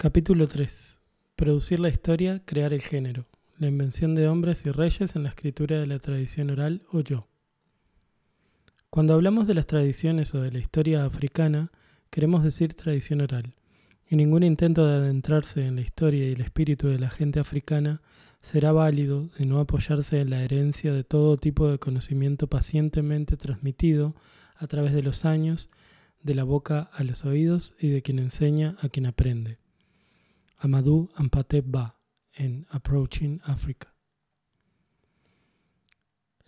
Capítulo 3. Producir la historia, crear el género. La invención de hombres y reyes en la escritura de la tradición oral o yo. Cuando hablamos de las tradiciones o de la historia africana, queremos decir tradición oral. Y ningún intento de adentrarse en la historia y el espíritu de la gente africana será válido de no apoyarse en la herencia de todo tipo de conocimiento pacientemente transmitido a través de los años, de la boca a los oídos y de quien enseña a quien aprende. Amadou Ampatep Ba en Approaching Africa.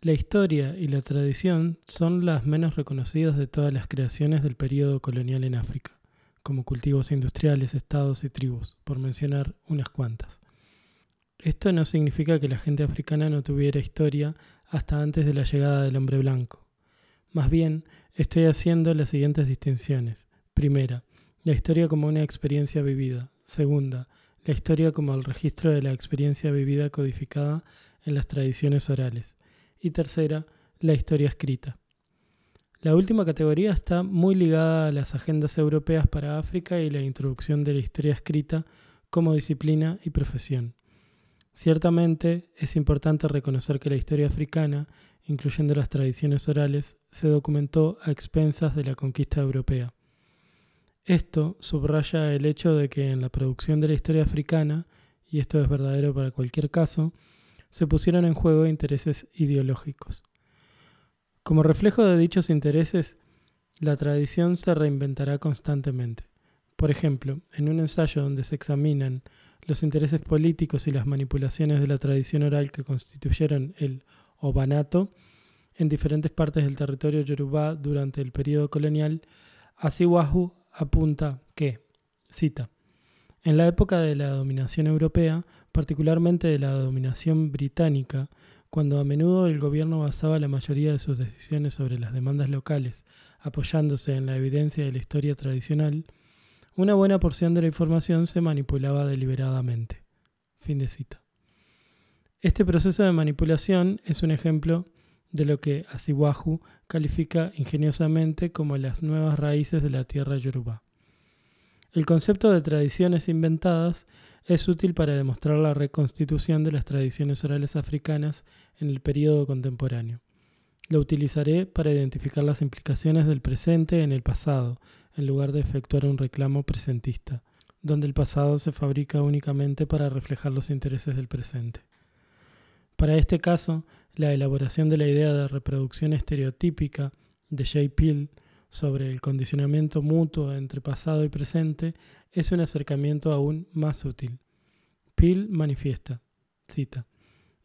La historia y la tradición son las menos reconocidas de todas las creaciones del período colonial en África, como cultivos industriales, estados y tribus, por mencionar unas cuantas. Esto no significa que la gente africana no tuviera historia hasta antes de la llegada del hombre blanco. Más bien, estoy haciendo las siguientes distinciones. Primera, la historia como una experiencia vivida, Segunda, la historia como el registro de la experiencia vivida codificada en las tradiciones orales. Y tercera, la historia escrita. La última categoría está muy ligada a las agendas europeas para África y la introducción de la historia escrita como disciplina y profesión. Ciertamente es importante reconocer que la historia africana, incluyendo las tradiciones orales, se documentó a expensas de la conquista europea. Esto subraya el hecho de que en la producción de la historia africana, y esto es verdadero para cualquier caso, se pusieron en juego intereses ideológicos. Como reflejo de dichos intereses, la tradición se reinventará constantemente. Por ejemplo, en un ensayo donde se examinan los intereses políticos y las manipulaciones de la tradición oral que constituyeron el obanato en diferentes partes del territorio yorubá durante el periodo colonial, Asiwahu apunta que, cita, en la época de la dominación europea, particularmente de la dominación británica, cuando a menudo el gobierno basaba la mayoría de sus decisiones sobre las demandas locales, apoyándose en la evidencia de la historia tradicional, una buena porción de la información se manipulaba deliberadamente. Fin de cita. Este proceso de manipulación es un ejemplo de lo que Asiwahu califica ingeniosamente como las nuevas raíces de la tierra yoruba. El concepto de tradiciones inventadas es útil para demostrar la reconstitución de las tradiciones orales africanas en el período contemporáneo. Lo utilizaré para identificar las implicaciones del presente en el pasado, en lugar de efectuar un reclamo presentista, donde el pasado se fabrica únicamente para reflejar los intereses del presente. Para este caso, la elaboración de la idea de reproducción estereotípica de J. Peel sobre el condicionamiento mutuo entre pasado y presente es un acercamiento aún más útil. Peel manifiesta, cita,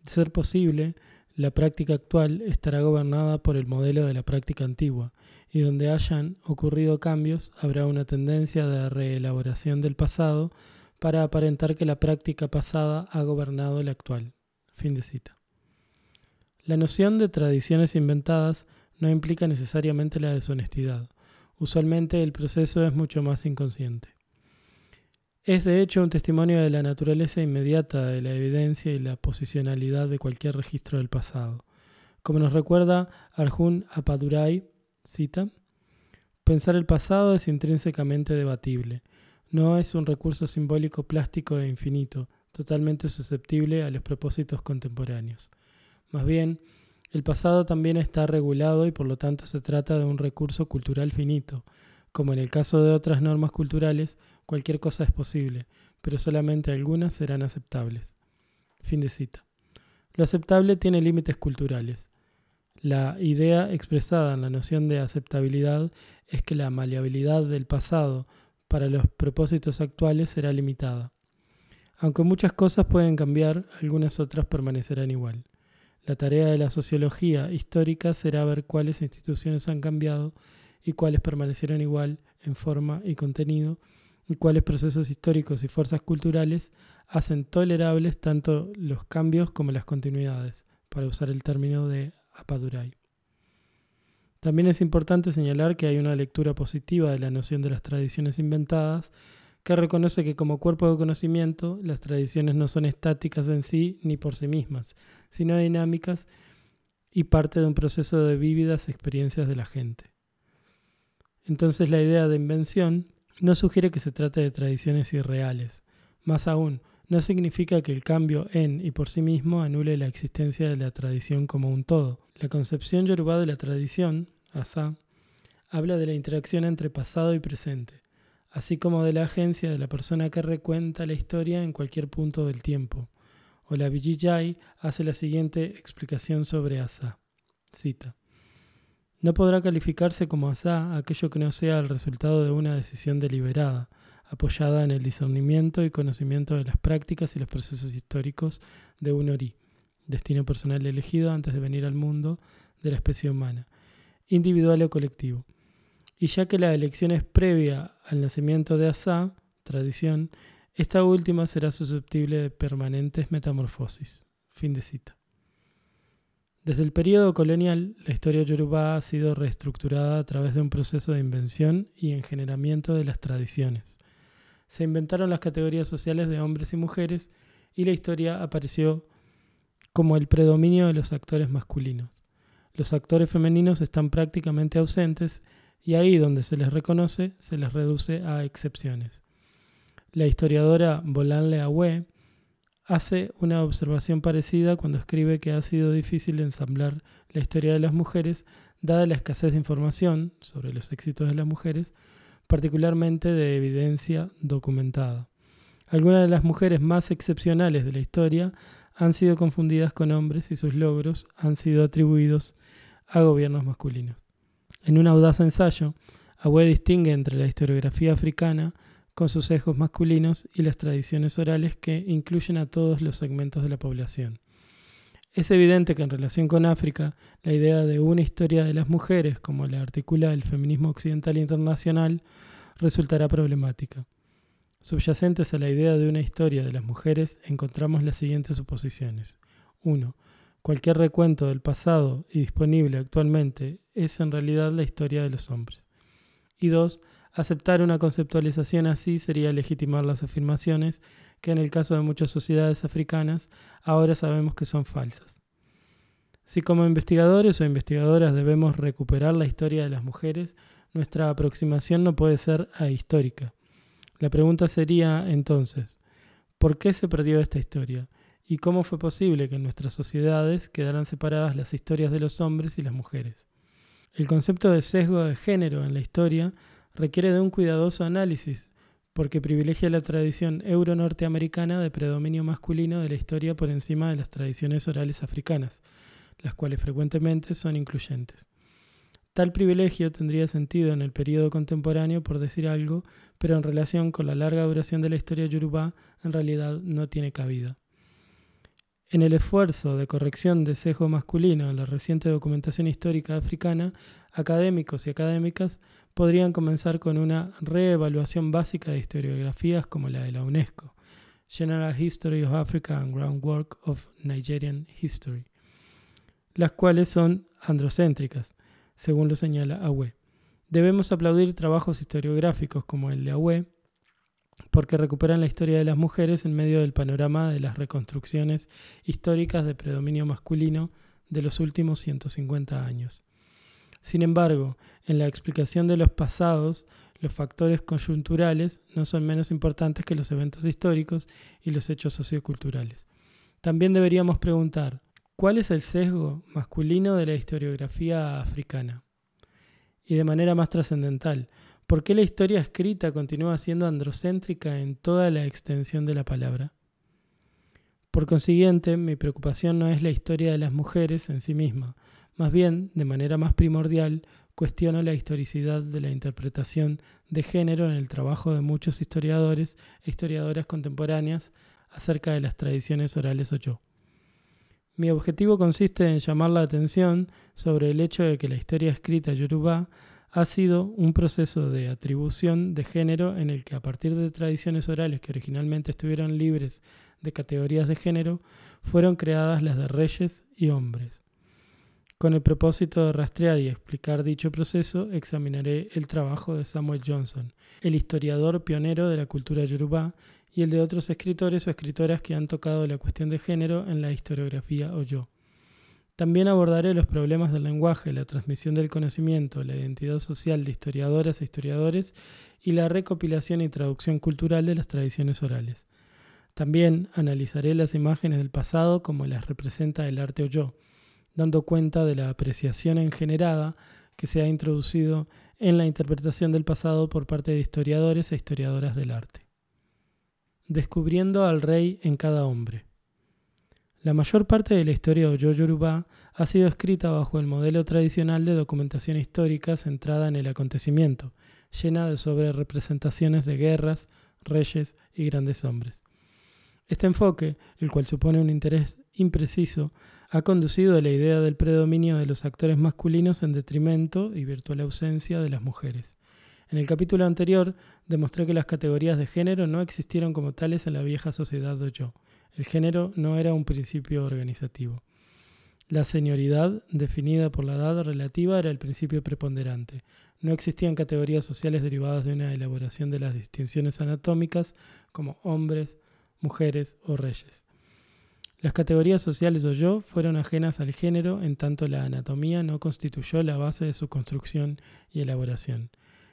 de ser posible, la práctica actual estará gobernada por el modelo de la práctica antigua, y donde hayan ocurrido cambios habrá una tendencia de reelaboración del pasado para aparentar que la práctica pasada ha gobernado la actual. Fin de cita. La noción de tradiciones inventadas no implica necesariamente la deshonestidad. Usualmente el proceso es mucho más inconsciente. Es de hecho un testimonio de la naturaleza inmediata de la evidencia y la posicionalidad de cualquier registro del pasado. Como nos recuerda Arjun Apadurai, cita, Pensar el pasado es intrínsecamente debatible. No es un recurso simbólico plástico e infinito, totalmente susceptible a los propósitos contemporáneos. Más bien, el pasado también está regulado y por lo tanto se trata de un recurso cultural finito. Como en el caso de otras normas culturales, cualquier cosa es posible, pero solamente algunas serán aceptables. Fin de cita. Lo aceptable tiene límites culturales. La idea expresada en la noción de aceptabilidad es que la maleabilidad del pasado para los propósitos actuales será limitada. Aunque muchas cosas pueden cambiar, algunas otras permanecerán igual. La tarea de la sociología histórica será ver cuáles instituciones han cambiado y cuáles permanecieron igual en forma y contenido, y cuáles procesos históricos y fuerzas culturales hacen tolerables tanto los cambios como las continuidades, para usar el término de Apadurai. También es importante señalar que hay una lectura positiva de la noción de las tradiciones inventadas que reconoce que como cuerpo de conocimiento las tradiciones no son estáticas en sí ni por sí mismas, sino dinámicas y parte de un proceso de vívidas experiencias de la gente. Entonces la idea de invención no sugiere que se trate de tradiciones irreales. Más aún, no significa que el cambio en y por sí mismo anule la existencia de la tradición como un todo. La concepción yoruba de la tradición, asa, habla de la interacción entre pasado y presente, así como de la agencia de la persona que recuenta la historia en cualquier punto del tiempo. O la hace la siguiente explicación sobre asa. Cita. No podrá calificarse como asá aquello que no sea el resultado de una decisión deliberada, apoyada en el discernimiento y conocimiento de las prácticas y los procesos históricos de un ori, destino personal elegido antes de venir al mundo de la especie humana, individual o colectivo. Y ya que la elección es previa al nacimiento de Asá, tradición, esta última será susceptible de permanentes metamorfosis. Fin de cita. Desde el periodo colonial, la historia yoruba ha sido reestructurada a través de un proceso de invención y engeneramiento de las tradiciones. Se inventaron las categorías sociales de hombres y mujeres y la historia apareció como el predominio de los actores masculinos. Los actores femeninos están prácticamente ausentes y ahí donde se les reconoce se les reduce a excepciones. La historiadora Bolanle Awe hace una observación parecida cuando escribe que ha sido difícil ensamblar la historia de las mujeres dada la escasez de información sobre los éxitos de las mujeres, particularmente de evidencia documentada. Algunas de las mujeres más excepcionales de la historia han sido confundidas con hombres y sus logros han sido atribuidos a gobiernos masculinos. En un audaz ensayo, Agüe distingue entre la historiografía africana con sus sesgos masculinos y las tradiciones orales que incluyen a todos los segmentos de la población. Es evidente que en relación con África, la idea de una historia de las mujeres, como la articula el feminismo occidental internacional, resultará problemática. Subyacentes a la idea de una historia de las mujeres encontramos las siguientes suposiciones. 1. Cualquier recuento del pasado y disponible actualmente es en realidad la historia de los hombres. Y 2. Aceptar una conceptualización así sería legitimar las afirmaciones que en el caso de muchas sociedades africanas ahora sabemos que son falsas. Si como investigadores o investigadoras debemos recuperar la historia de las mujeres, nuestra aproximación no puede ser ahistórica. La pregunta sería entonces, ¿por qué se perdió esta historia? ¿Y cómo fue posible que en nuestras sociedades quedaran separadas las historias de los hombres y las mujeres? El concepto de sesgo de género en la historia requiere de un cuidadoso análisis, porque privilegia la tradición euro-norteamericana de predominio masculino de la historia por encima de las tradiciones orales africanas, las cuales frecuentemente son incluyentes. Tal privilegio tendría sentido en el periodo contemporáneo, por decir algo, pero en relación con la larga duración de la historia yoruba, en realidad no tiene cabida. En el esfuerzo de corrección de sesgo masculino en la reciente documentación histórica africana, académicos y académicas podrían comenzar con una reevaluación básica de historiografías como la de la UNESCO, General History of Africa and Groundwork of Nigerian History, las cuales son androcéntricas, según lo señala Awe. Debemos aplaudir trabajos historiográficos como el de Awe, porque recuperan la historia de las mujeres en medio del panorama de las reconstrucciones históricas de predominio masculino de los últimos 150 años. Sin embargo, en la explicación de los pasados, los factores coyunturales no son menos importantes que los eventos históricos y los hechos socioculturales. También deberíamos preguntar, ¿cuál es el sesgo masculino de la historiografía africana? Y de manera más trascendental, ¿por qué la historia escrita continúa siendo androcéntrica en toda la extensión de la palabra? Por consiguiente, mi preocupación no es la historia de las mujeres en sí misma, más bien, de manera más primordial, cuestiono la historicidad de la interpretación de género en el trabajo de muchos historiadores e historiadoras contemporáneas acerca de las tradiciones orales o yo. Mi objetivo consiste en llamar la atención sobre el hecho de que la historia escrita yoruba ha sido un proceso de atribución de género en el que a partir de tradiciones orales que originalmente estuvieron libres de categorías de género, fueron creadas las de reyes y hombres. Con el propósito de rastrear y explicar dicho proceso, examinaré el trabajo de Samuel Johnson, el historiador pionero de la cultura yoruba, y el de otros escritores o escritoras que han tocado la cuestión de género en la historiografía o yo. También abordaré los problemas del lenguaje, la transmisión del conocimiento, la identidad social de historiadoras e historiadores y la recopilación y traducción cultural de las tradiciones orales. También analizaré las imágenes del pasado como las representa el arte o yo, dando cuenta de la apreciación engenerada que se ha introducido en la interpretación del pasado por parte de historiadores e historiadoras del arte. Descubriendo al rey en cada hombre. La mayor parte de la historia Oyo Yoruba ha sido escrita bajo el modelo tradicional de documentación histórica centrada en el acontecimiento, llena de sobrerepresentaciones de guerras, reyes y grandes hombres. Este enfoque, el cual supone un interés impreciso, ha conducido a la idea del predominio de los actores masculinos en detrimento y virtual ausencia de las mujeres. En el capítulo anterior demostré que las categorías de género no existieron como tales en la vieja sociedad Oyo. El género no era un principio organizativo. La señoridad, definida por la edad relativa, era el principio preponderante. No existían categorías sociales derivadas de una elaboración de las distinciones anatómicas como hombres, mujeres o reyes. Las categorías sociales o yo fueron ajenas al género en tanto la anatomía no constituyó la base de su construcción y elaboración.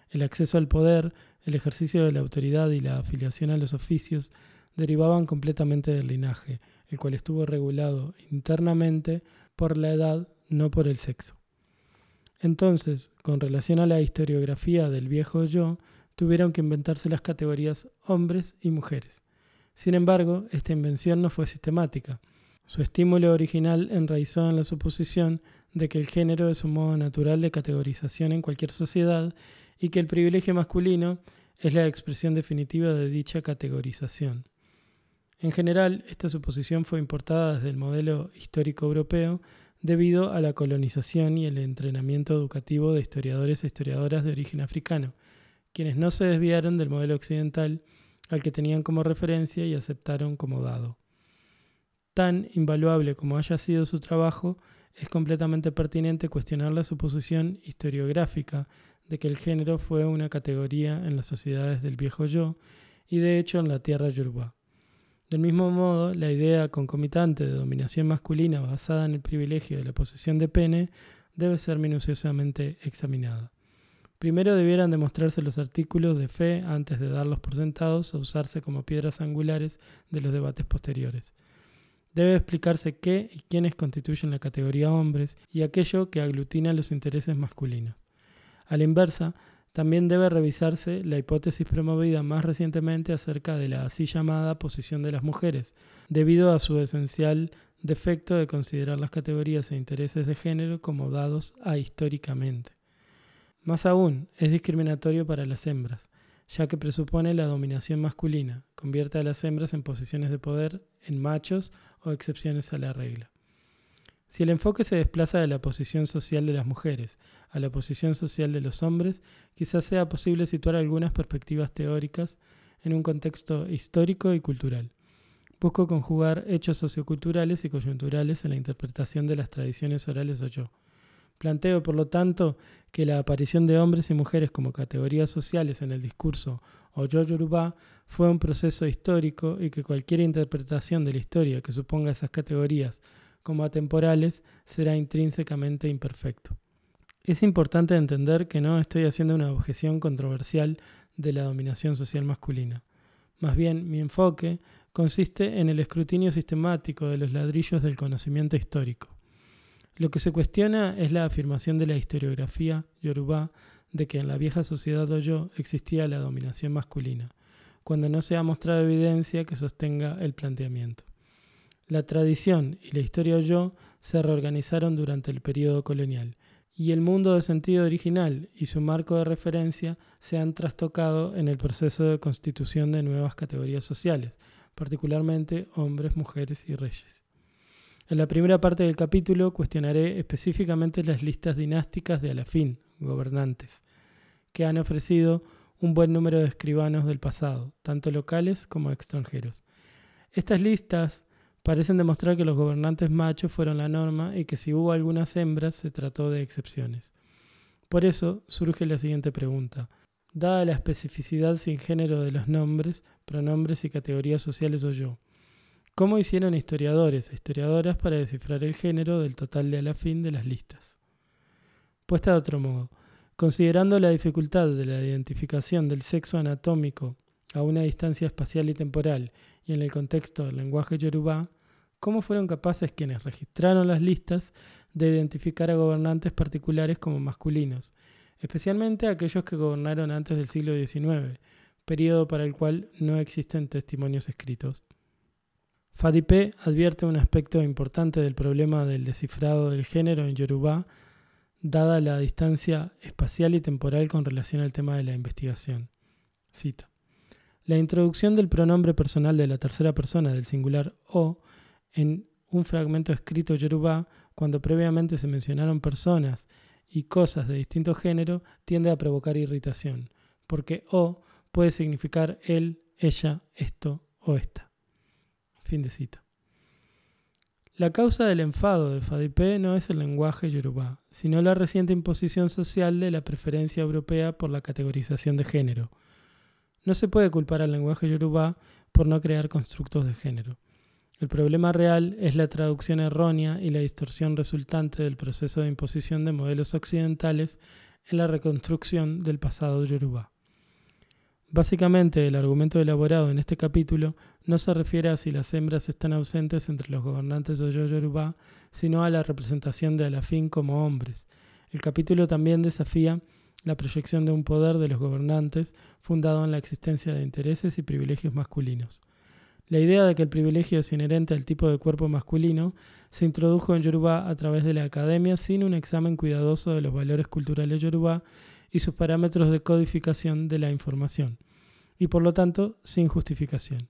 El acceso al poder, el ejercicio de la autoridad y la afiliación a los oficios derivaban completamente del linaje, el cual estuvo regulado internamente por la edad, no por el sexo. Entonces, con relación a la historiografía del viejo yo, tuvieron que inventarse las categorías hombres y mujeres. Sin embargo, esta invención no fue sistemática. Su estímulo original enraizó en la suposición de que el género es un modo natural de categorización en cualquier sociedad y que el privilegio masculino es la expresión definitiva de dicha categorización. En general, esta suposición fue importada desde el modelo histórico europeo debido a la colonización y el entrenamiento educativo de historiadores e historiadoras de origen africano, quienes no se desviaron del modelo occidental al que tenían como referencia y aceptaron como dado. Tan invaluable como haya sido su trabajo, es completamente pertinente cuestionar la suposición historiográfica de que el género fue una categoría en las sociedades del viejo yo y de hecho en la tierra yoruba. Del mismo modo, la idea concomitante de dominación masculina basada en el privilegio de la posesión de pene debe ser minuciosamente examinada. Primero debieran demostrarse los artículos de fe antes de darlos por sentados o usarse como piedras angulares de los debates posteriores. Debe explicarse qué y quiénes constituyen la categoría hombres y aquello que aglutina los intereses masculinos. A la inversa, también debe revisarse la hipótesis promovida más recientemente acerca de la así llamada posición de las mujeres, debido a su esencial defecto de considerar las categorías e intereses de género como dados ahistóricamente. Más aún, es discriminatorio para las hembras, ya que presupone la dominación masculina, convierte a las hembras en posiciones de poder, en machos o excepciones a la regla. Si el enfoque se desplaza de la posición social de las mujeres a la posición social de los hombres, quizás sea posible situar algunas perspectivas teóricas en un contexto histórico y cultural. Busco conjugar hechos socioculturales y coyunturales en la interpretación de las tradiciones orales o yo. Planteo, por lo tanto, que la aparición de hombres y mujeres como categorías sociales en el discurso o yo yoruba fue un proceso histórico y que cualquier interpretación de la historia que suponga esas categorías como atemporales será intrínsecamente imperfecto. Es importante entender que no estoy haciendo una objeción controversial de la dominación social masculina. Más bien, mi enfoque consiste en el escrutinio sistemático de los ladrillos del conocimiento histórico. Lo que se cuestiona es la afirmación de la historiografía yoruba de que en la vieja sociedad Oyo existía la dominación masculina, cuando no se ha mostrado evidencia que sostenga el planteamiento. La tradición y la historia yo se reorganizaron durante el periodo colonial, y el mundo de sentido original y su marco de referencia se han trastocado en el proceso de constitución de nuevas categorías sociales, particularmente hombres, mujeres y reyes. En la primera parte del capítulo cuestionaré específicamente las listas dinásticas de Alafín, gobernantes, que han ofrecido un buen número de escribanos del pasado, tanto locales como extranjeros. Estas listas parecen demostrar que los gobernantes machos fueron la norma y que si hubo algunas hembras se trató de excepciones. Por eso surge la siguiente pregunta. Dada la especificidad sin género de los nombres, pronombres y categorías sociales o yo, ¿Cómo hicieron historiadores e historiadoras para descifrar el género del total de a la fin de las listas? Puesta de otro modo, considerando la dificultad de la identificación del sexo anatómico a una distancia espacial y temporal y en el contexto del lenguaje yorubá, ¿cómo fueron capaces quienes registraron las listas de identificar a gobernantes particulares como masculinos, especialmente aquellos que gobernaron antes del siglo XIX, periodo para el cual no existen testimonios escritos? Fadipé advierte un aspecto importante del problema del descifrado del género en Yorubá, dada la distancia espacial y temporal con relación al tema de la investigación. Cita. La introducción del pronombre personal de la tercera persona del singular o en un fragmento escrito yorubá, cuando previamente se mencionaron personas y cosas de distinto género, tiende a provocar irritación, porque o puede significar él, ella, esto o esta. Fin de cita. La causa del enfado de Fadipé no es el lenguaje yorubá, sino la reciente imposición social de la preferencia europea por la categorización de género. No se puede culpar al lenguaje yorubá por no crear constructos de género. El problema real es la traducción errónea y la distorsión resultante del proceso de imposición de modelos occidentales en la reconstrucción del pasado yorubá. Básicamente, el argumento elaborado en este capítulo no se refiere a si las hembras están ausentes entre los gobernantes de Yoruba, sino a la representación de Alafín como hombres. El capítulo también desafía la proyección de un poder de los gobernantes fundado en la existencia de intereses y privilegios masculinos. La idea de que el privilegio es inherente al tipo de cuerpo masculino se introdujo en Yoruba a través de la academia sin un examen cuidadoso de los valores culturales Yoruba y sus parámetros de codificación de la información, y por lo tanto sin justificación.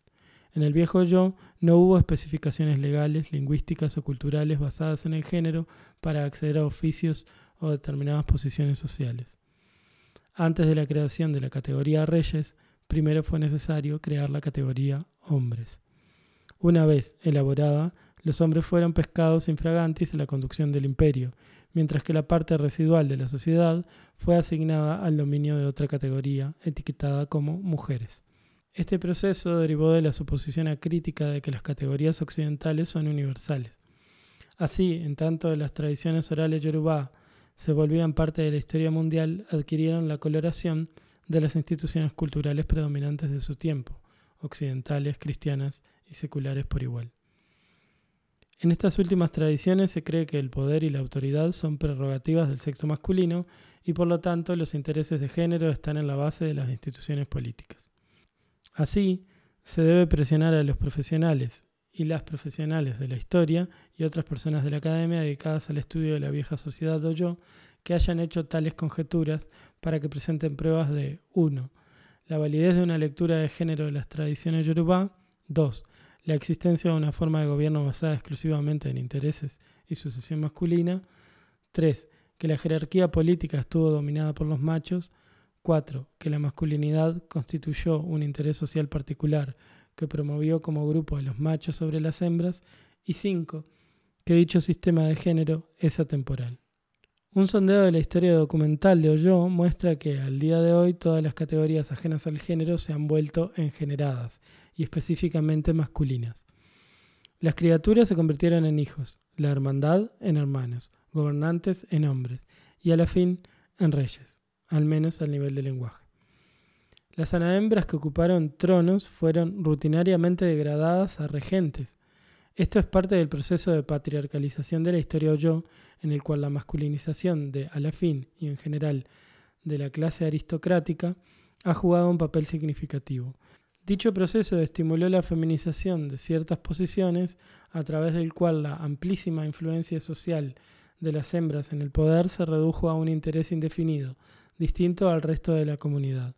En el viejo yo no hubo especificaciones legales, lingüísticas o culturales basadas en el género para acceder a oficios o determinadas posiciones sociales. Antes de la creación de la categoría reyes, primero fue necesario crear la categoría hombres. Una vez elaborada, los hombres fueron pescados infragantis en la conducción del imperio, mientras que la parte residual de la sociedad fue asignada al dominio de otra categoría, etiquetada como mujeres. Este proceso derivó de la suposición acrítica de que las categorías occidentales son universales. Así, en tanto las tradiciones orales yorubá se volvían parte de la historia mundial, adquirieron la coloración de las instituciones culturales predominantes de su tiempo, occidentales, cristianas y seculares por igual. En estas últimas tradiciones se cree que el poder y la autoridad son prerrogativas del sexo masculino y por lo tanto los intereses de género están en la base de las instituciones políticas. Así, se debe presionar a los profesionales y las profesionales de la historia y otras personas de la academia dedicadas al estudio de la vieja sociedad yo que hayan hecho tales conjeturas para que presenten pruebas de 1. La validez de una lectura de género de las tradiciones yorubá. 2 la existencia de una forma de gobierno basada exclusivamente en intereses y sucesión masculina. 3. Que la jerarquía política estuvo dominada por los machos. 4. Que la masculinidad constituyó un interés social particular que promovió como grupo a los machos sobre las hembras. Y 5. Que dicho sistema de género es atemporal. Un sondeo de la historia documental de Oyo muestra que al día de hoy todas las categorías ajenas al género se han vuelto engeneradas y específicamente masculinas. Las criaturas se convirtieron en hijos, la hermandad en hermanos, gobernantes en hombres y a la fin en reyes, al menos al nivel del lenguaje. Las anahembras que ocuparon tronos fueron rutinariamente degradadas a regentes, esto es parte del proceso de patriarcalización de la historia yo, en el cual la masculinización de Alafín y en general de la clase aristocrática ha jugado un papel significativo. Dicho proceso estimuló la feminización de ciertas posiciones a través del cual la amplísima influencia social de las hembras en el poder se redujo a un interés indefinido, distinto al resto de la comunidad.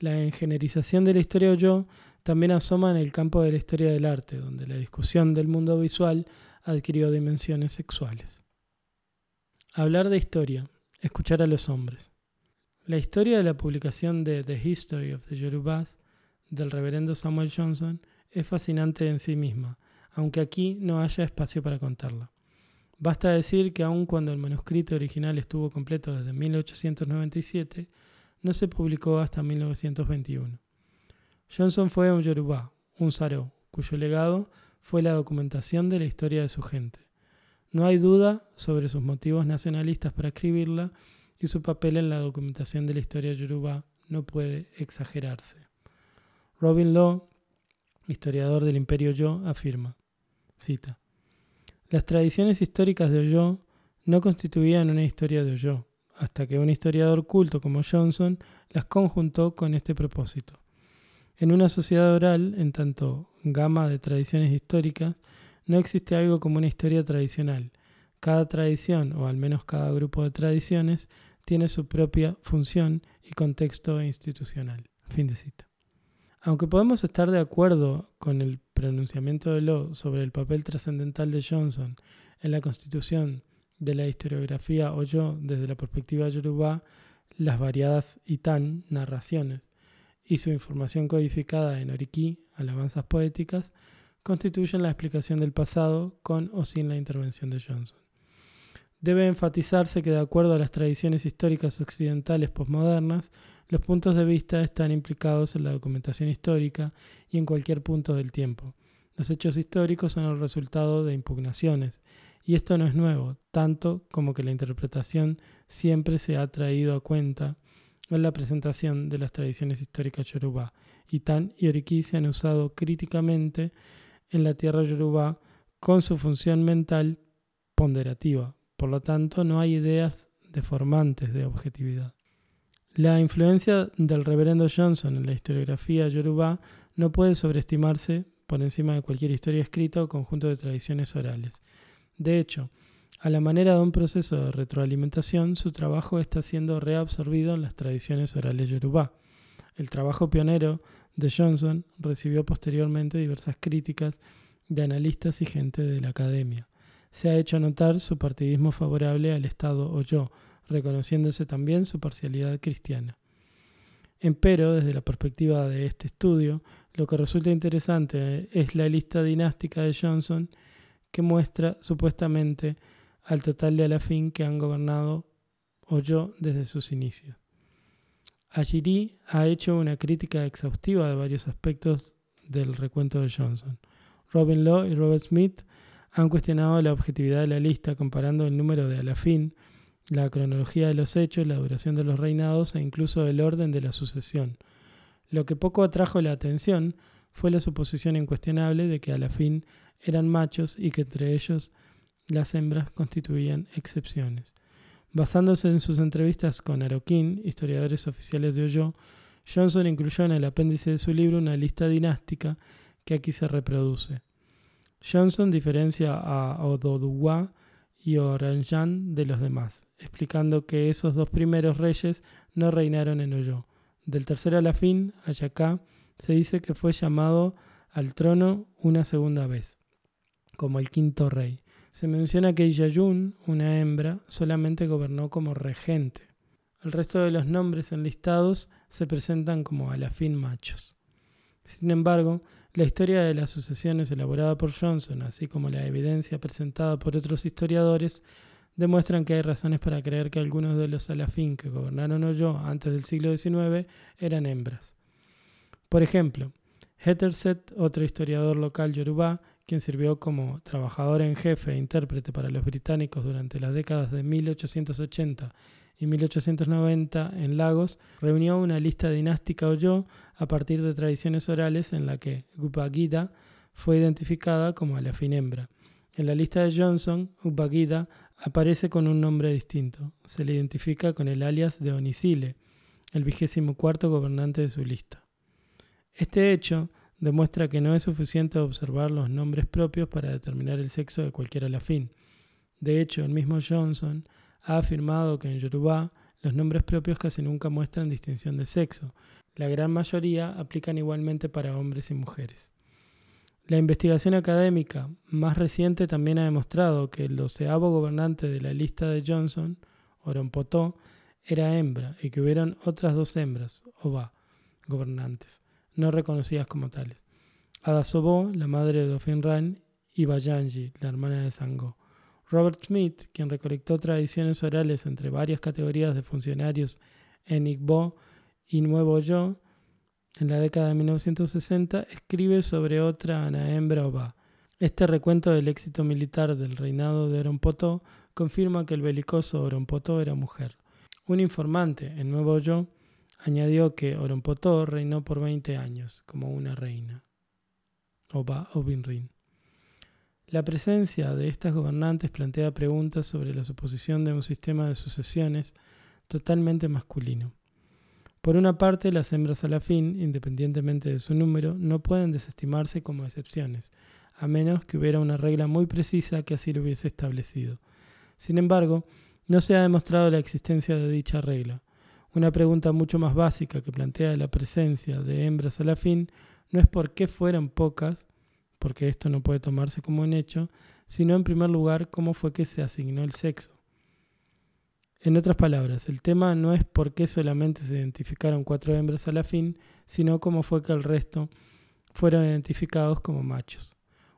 La engenerización de la historia yo también asoma en el campo de la historia del arte, donde la discusión del mundo visual adquirió dimensiones sexuales. Hablar de historia, escuchar a los hombres. La historia de la publicación de The History of the Yorubas del reverendo Samuel Johnson es fascinante en sí misma, aunque aquí no haya espacio para contarla. Basta decir que aun cuando el manuscrito original estuvo completo desde 1897, no se publicó hasta 1921. Johnson fue un Yoruba, un Saro, cuyo legado fue la documentación de la historia de su gente. No hay duda sobre sus motivos nacionalistas para escribirla y su papel en la documentación de la historia yoruba no puede exagerarse. Robin Law, historiador del Imperio Yo, afirma, cita, Las tradiciones históricas de Oyo no constituían una historia de Oyo, hasta que un historiador culto como Johnson las conjuntó con este propósito. En una sociedad oral, en tanto gama de tradiciones históricas, no existe algo como una historia tradicional. Cada tradición, o al menos cada grupo de tradiciones, tiene su propia función y contexto institucional. Fin de cita. Aunque podemos estar de acuerdo con el pronunciamiento de Law sobre el papel trascendental de Johnson en la constitución de la historiografía o yo desde la perspectiva yoruba, las variadas Itan narraciones y su información codificada en Oriki, alabanzas poéticas, constituyen la explicación del pasado con o sin la intervención de Johnson. Debe enfatizarse que de acuerdo a las tradiciones históricas occidentales postmodernas, los puntos de vista están implicados en la documentación histórica y en cualquier punto del tiempo. Los hechos históricos son el resultado de impugnaciones, y esto no es nuevo, tanto como que la interpretación siempre se ha traído a cuenta en la presentación de las tradiciones históricas yoruba. y Tan y Oriki se han usado críticamente en la tierra yoruba con su función mental ponderativa. Por lo tanto, no hay ideas deformantes de objetividad. La influencia del reverendo Johnson en la historiografía yoruba no puede sobreestimarse por encima de cualquier historia escrita o conjunto de tradiciones orales. De hecho, a la manera de un proceso de retroalimentación, su trabajo está siendo reabsorbido en las tradiciones orales yoruba. El trabajo pionero de Johnson recibió posteriormente diversas críticas de analistas y gente de la academia. Se ha hecho notar su partidismo favorable al Estado Oyo, reconociéndose también su parcialidad cristiana. Empero, desde la perspectiva de este estudio, lo que resulta interesante es la lista dinástica de Johnson que muestra supuestamente al total de Alafín que han gobernado Oyo desde sus inicios. Ashiri ha hecho una crítica exhaustiva de varios aspectos del recuento de Johnson. Robin Law y Robert Smith han cuestionado la objetividad de la lista comparando el número de Alafín, la cronología de los hechos, la duración de los reinados e incluso el orden de la sucesión. Lo que poco atrajo la atención fue la suposición incuestionable de que Alafín eran machos y que entre ellos las hembras constituían excepciones. Basándose en sus entrevistas con Aroquín, historiadores oficiales de Oyo, Johnson incluyó en el apéndice de su libro una lista dinástica que aquí se reproduce. Johnson diferencia a Ododuwa y Oranjan de los demás, explicando que esos dos primeros reyes no reinaron en Oyo. Del tercero a la fin, Ayacá, se dice que fue llamado al trono una segunda vez, como el quinto rey. Se menciona que Yayun, una hembra, solamente gobernó como regente. El resto de los nombres enlistados se presentan como alafín machos. Sin embargo, la historia de las sucesiones elaborada por Johnson, así como la evidencia presentada por otros historiadores, demuestran que hay razones para creer que algunos de los alafín que gobernaron Oyo antes del siglo XIX eran hembras. Por ejemplo, Hetterset, otro historiador local yorubá, quien sirvió como trabajador en jefe e intérprete para los británicos durante las décadas de 1880 y 1890 en Lagos, reunió una lista dinástica Oyo a partir de tradiciones orales en la que Upagida fue identificada como hembra. En la lista de Johnson, Upagida aparece con un nombre distinto. Se le identifica con el alias de Onisile, el vigésimo cuarto gobernante de su lista. Este hecho demuestra que no es suficiente observar los nombres propios para determinar el sexo de cualquier alafín. De hecho, el mismo Johnson ha afirmado que en Yoruba los nombres propios casi nunca muestran distinción de sexo. La gran mayoría aplican igualmente para hombres y mujeres. La investigación académica más reciente también ha demostrado que el doceavo gobernante de la lista de Johnson, Orompotó, era hembra y que hubieron otras dos hembras, Oba, gobernantes no reconocidas como tales. Ada Sobo, la madre de Dauphin Ran, y Bayanji, la hermana de Sango. Robert Smith, quien recolectó tradiciones orales entre varias categorías de funcionarios en Igbo y Nuevo Yo, en la década de 1960, escribe sobre otra Ana Hembra Oba. Este recuento del éxito militar del reinado de Orompotó confirma que el belicoso Orompotó era mujer. Un informante en Nuevo añadió que Orompotó reinó por 20 años como una reina. Oba Obinrin. La presencia de estas gobernantes plantea preguntas sobre la suposición de un sistema de sucesiones totalmente masculino. Por una parte, las hembras a la fin, independientemente de su número, no pueden desestimarse como excepciones, a menos que hubiera una regla muy precisa que así lo hubiese establecido. Sin embargo, no se ha demostrado la existencia de dicha regla. Una pregunta mucho más básica que plantea la presencia de hembras a la fin no es por qué fueron pocas, porque esto no puede tomarse como un hecho, sino en primer lugar cómo fue que se asignó el sexo. En otras palabras, el tema no es por qué solamente se identificaron cuatro hembras a la fin, sino cómo fue que el resto fueron identificados como machos.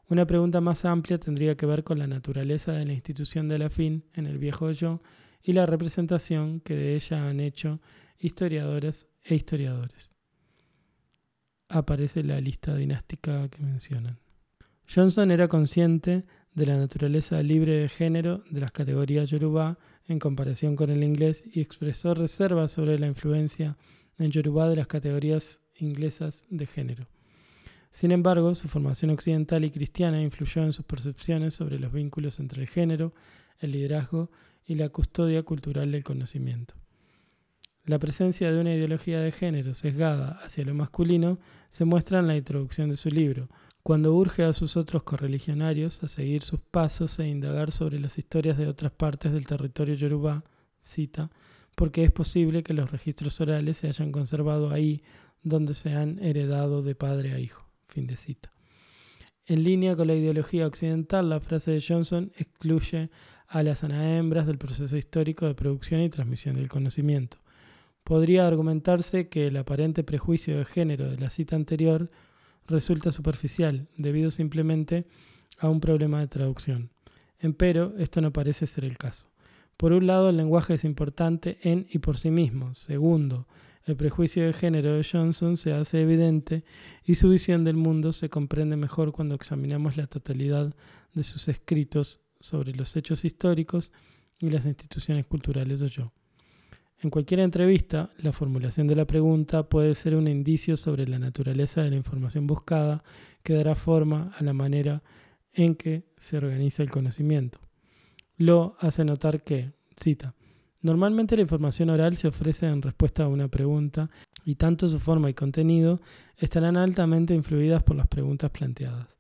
Una pregunta más amplia tendría que ver con la naturaleza de la institución de la fin en el viejo yo y la representación que de ella han hecho historiadores e historiadores. Aparece la lista dinástica que mencionan. Johnson era consciente de la naturaleza libre de género de las categorías yoruba en comparación con el inglés y expresó reservas sobre la influencia en yoruba de las categorías inglesas de género. Sin embargo, su formación occidental y cristiana influyó en sus percepciones sobre los vínculos entre el género, el liderazgo y la custodia cultural del conocimiento. La presencia de una ideología de género sesgada hacia lo masculino se muestra en la introducción de su libro, cuando urge a sus otros correligionarios a seguir sus pasos e indagar sobre las historias de otras partes del territorio yorubá, cita, porque es posible que los registros orales se hayan conservado ahí donde se han heredado de padre a hijo. Fin de cita. En línea con la ideología occidental, la frase de Johnson excluye a las anahembras del proceso histórico de producción y transmisión del conocimiento. Podría argumentarse que el aparente prejuicio de género de la cita anterior resulta superficial, debido simplemente a un problema de traducción. Empero, esto no parece ser el caso. Por un lado, el lenguaje es importante en y por sí mismo. Segundo, el prejuicio de género de Johnson se hace evidente y su visión del mundo se comprende mejor cuando examinamos la totalidad de sus escritos sobre los hechos históricos y las instituciones culturales de yo. En cualquier entrevista, la formulación de la pregunta puede ser un indicio sobre la naturaleza de la información buscada que dará forma a la manera en que se organiza el conocimiento. Lo hace notar que, cita, Normalmente la información oral se ofrece en respuesta a una pregunta y tanto su forma y contenido estarán altamente influidas por las preguntas planteadas.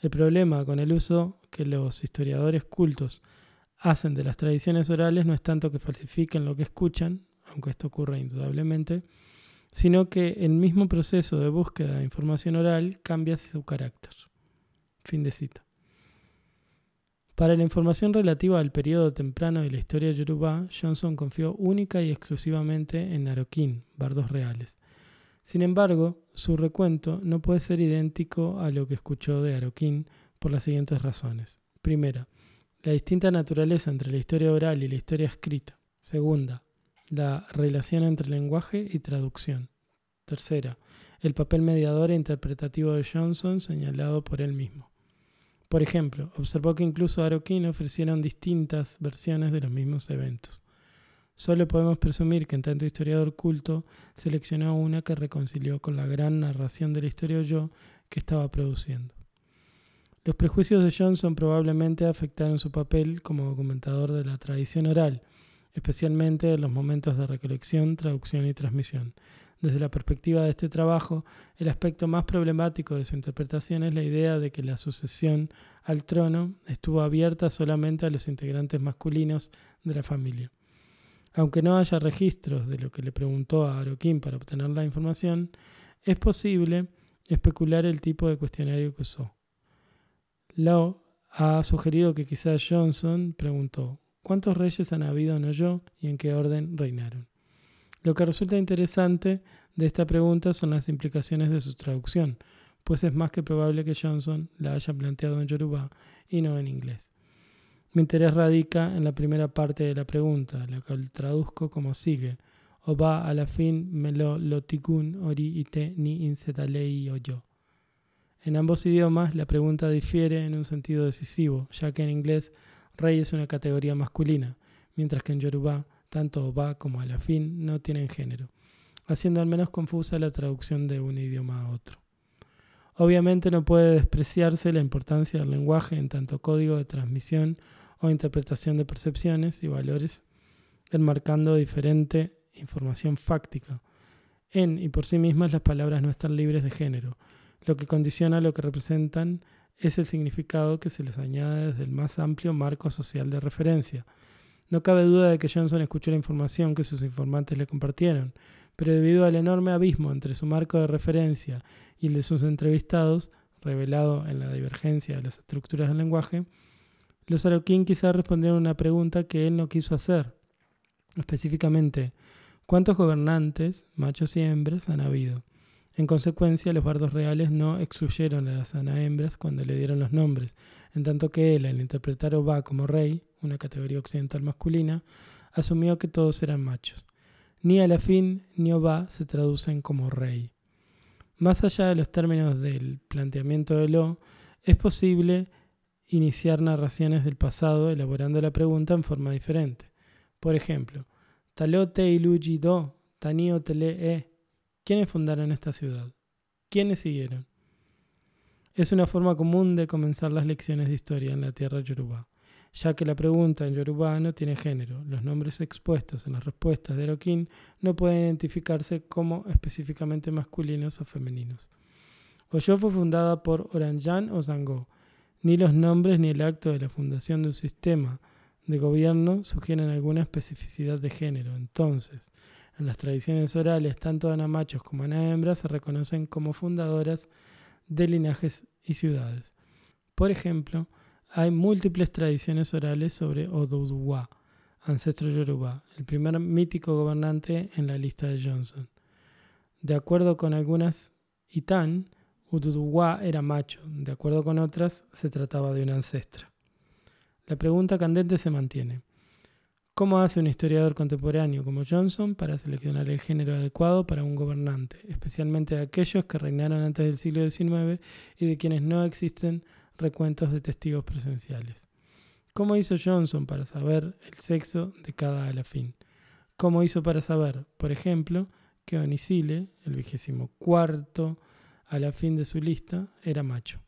El problema con el uso que los historiadores cultos hacen de las tradiciones orales no es tanto que falsifiquen lo que escuchan, aunque esto ocurra indudablemente, sino que el mismo proceso de búsqueda de información oral cambia su carácter. Fin de cita. Para la información relativa al periodo temprano de la historia yoruba, Johnson confió única y exclusivamente en Aroquín, bardos reales. Sin embargo, su recuento no puede ser idéntico a lo que escuchó de Aroquín por las siguientes razones. Primera, la distinta naturaleza entre la historia oral y la historia escrita. Segunda, la relación entre lenguaje y traducción. Tercera, el papel mediador e interpretativo de Johnson señalado por él mismo. Por ejemplo, observó que incluso Aroquín ofrecieron distintas versiones de los mismos eventos. Solo podemos presumir que en tanto historiador culto seleccionó una que reconcilió con la gran narración de la historia yo que estaba produciendo. Los prejuicios de Johnson probablemente afectaron su papel como documentador de la tradición oral, especialmente en los momentos de recolección, traducción y transmisión, desde la perspectiva de este trabajo, el aspecto más problemático de su interpretación es la idea de que la sucesión al trono estuvo abierta solamente a los integrantes masculinos de la familia. Aunque no haya registros de lo que le preguntó a Aroquín para obtener la información, es posible especular el tipo de cuestionario que usó. Lau ha sugerido que quizás Johnson preguntó ¿cuántos reyes han habido en yo y en qué orden reinaron? Lo que resulta interesante de esta pregunta son las implicaciones de su traducción, pues es más que probable que Johnson la haya planteado en yoruba y no en inglés. Mi interés radica en la primera parte de la pregunta, la cual traduzco como sigue. va a la fin melo lotikun ori ite ni insetalei yo. En ambos idiomas la pregunta difiere en un sentido decisivo, ya que en inglés rey es una categoría masculina, mientras que en Yoruba tanto Oba como Alafín no tienen género, haciendo al menos confusa la traducción de un idioma a otro. Obviamente no puede despreciarse la importancia del lenguaje en tanto código de transmisión o interpretación de percepciones y valores, enmarcando diferente información fáctica. En y por sí mismas las palabras no están libres de género, lo que condiciona lo que representan es el significado que se les añade desde el más amplio marco social de referencia. No cabe duda de que Johnson escuchó la información que sus informantes le compartieron, pero debido al enorme abismo entre su marco de referencia y el de sus entrevistados, revelado en la divergencia de las estructuras del lenguaje, los Aroquín quizás respondieron una pregunta que él no quiso hacer. Específicamente, ¿cuántos gobernantes, machos y hembras, han habido? En consecuencia, los bardos reales no excluyeron a las hembras cuando le dieron los nombres, en tanto que él, al interpretar Oba como rey, una categoría occidental masculina, asumió que todos eran machos. Ni Alafín ni Oba se traducen como rey. Más allá de los términos del planteamiento de Lo, es posible iniciar narraciones del pasado elaborando la pregunta en forma diferente. Por ejemplo, Talote iluji do, tanio tele e, ¿Quiénes fundaron esta ciudad? ¿Quiénes siguieron? Es una forma común de comenzar las lecciones de historia en la tierra yoruba, ya que la pregunta en yoruba no tiene género. Los nombres expuestos en las respuestas de Eroquín no pueden identificarse como específicamente masculinos o femeninos. Oyo fue fundada por Oranjan o Zango. Ni los nombres ni el acto de la fundación de un sistema de gobierno sugieren alguna especificidad de género. Entonces, en las tradiciones orales, tanto Ana machos como Ana hembras se reconocen como fundadoras de linajes y ciudades. Por ejemplo, hay múltiples tradiciones orales sobre Oduduwa, ancestro yoruba, el primer mítico gobernante en la lista de Johnson. De acuerdo con algunas Itán, Oduduwa era macho, de acuerdo con otras, se trataba de una ancestra. La pregunta candente se mantiene. ¿Cómo hace un historiador contemporáneo como Johnson para seleccionar el género adecuado para un gobernante, especialmente de aquellos que reinaron antes del siglo XIX y de quienes no existen recuentos de testigos presenciales? ¿Cómo hizo Johnson para saber el sexo de cada alafín? ¿Cómo hizo para saber, por ejemplo, que Onisile, el vigésimo cuarto alafín de su lista, era macho?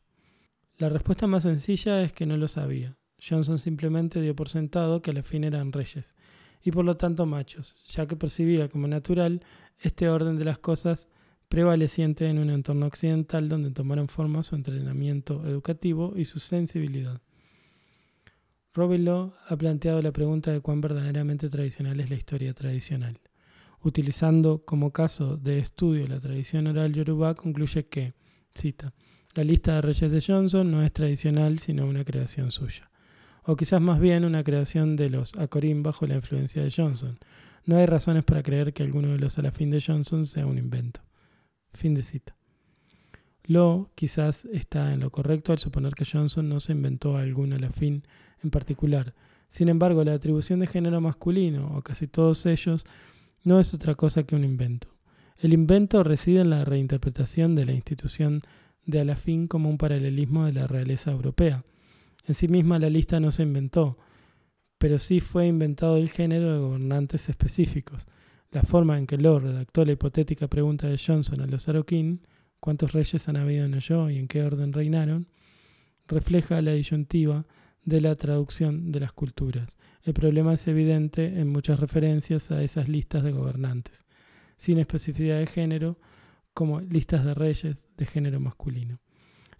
La respuesta más sencilla es que no lo sabía Johnson simplemente dio por sentado que a la fin eran reyes, y por lo tanto machos, ya que percibía como natural este orden de las cosas prevaleciente en un entorno occidental donde tomaron forma su entrenamiento educativo y su sensibilidad. Law ha planteado la pregunta de cuán verdaderamente tradicional es la historia tradicional. Utilizando como caso de estudio la tradición oral yoruba, concluye que, cita, la lista de reyes de Johnson no es tradicional sino una creación suya o quizás más bien una creación de los Akorim bajo la influencia de Johnson. No hay razones para creer que alguno de los alafín de Johnson sea un invento. Fin de cita. Lo quizás está en lo correcto al suponer que Johnson no se inventó algún alafín en particular. Sin embargo, la atribución de género masculino, o casi todos ellos, no es otra cosa que un invento. El invento reside en la reinterpretación de la institución de alafín como un paralelismo de la realeza europea en sí misma la lista no se inventó, pero sí fue inventado el género de gobernantes específicos. La forma en que Law redactó la hipotética pregunta de Johnson a los Aroquín, ¿cuántos reyes han habido en Oyo y en qué orden reinaron?, refleja la disyuntiva de la traducción de las culturas. El problema es evidente en muchas referencias a esas listas de gobernantes, sin especificidad de género, como listas de reyes de género masculino.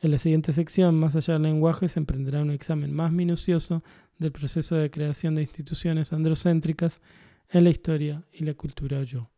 En la siguiente sección, más allá del lenguaje, se emprenderá un examen más minucioso del proceso de creación de instituciones androcéntricas en la historia y la cultura yo.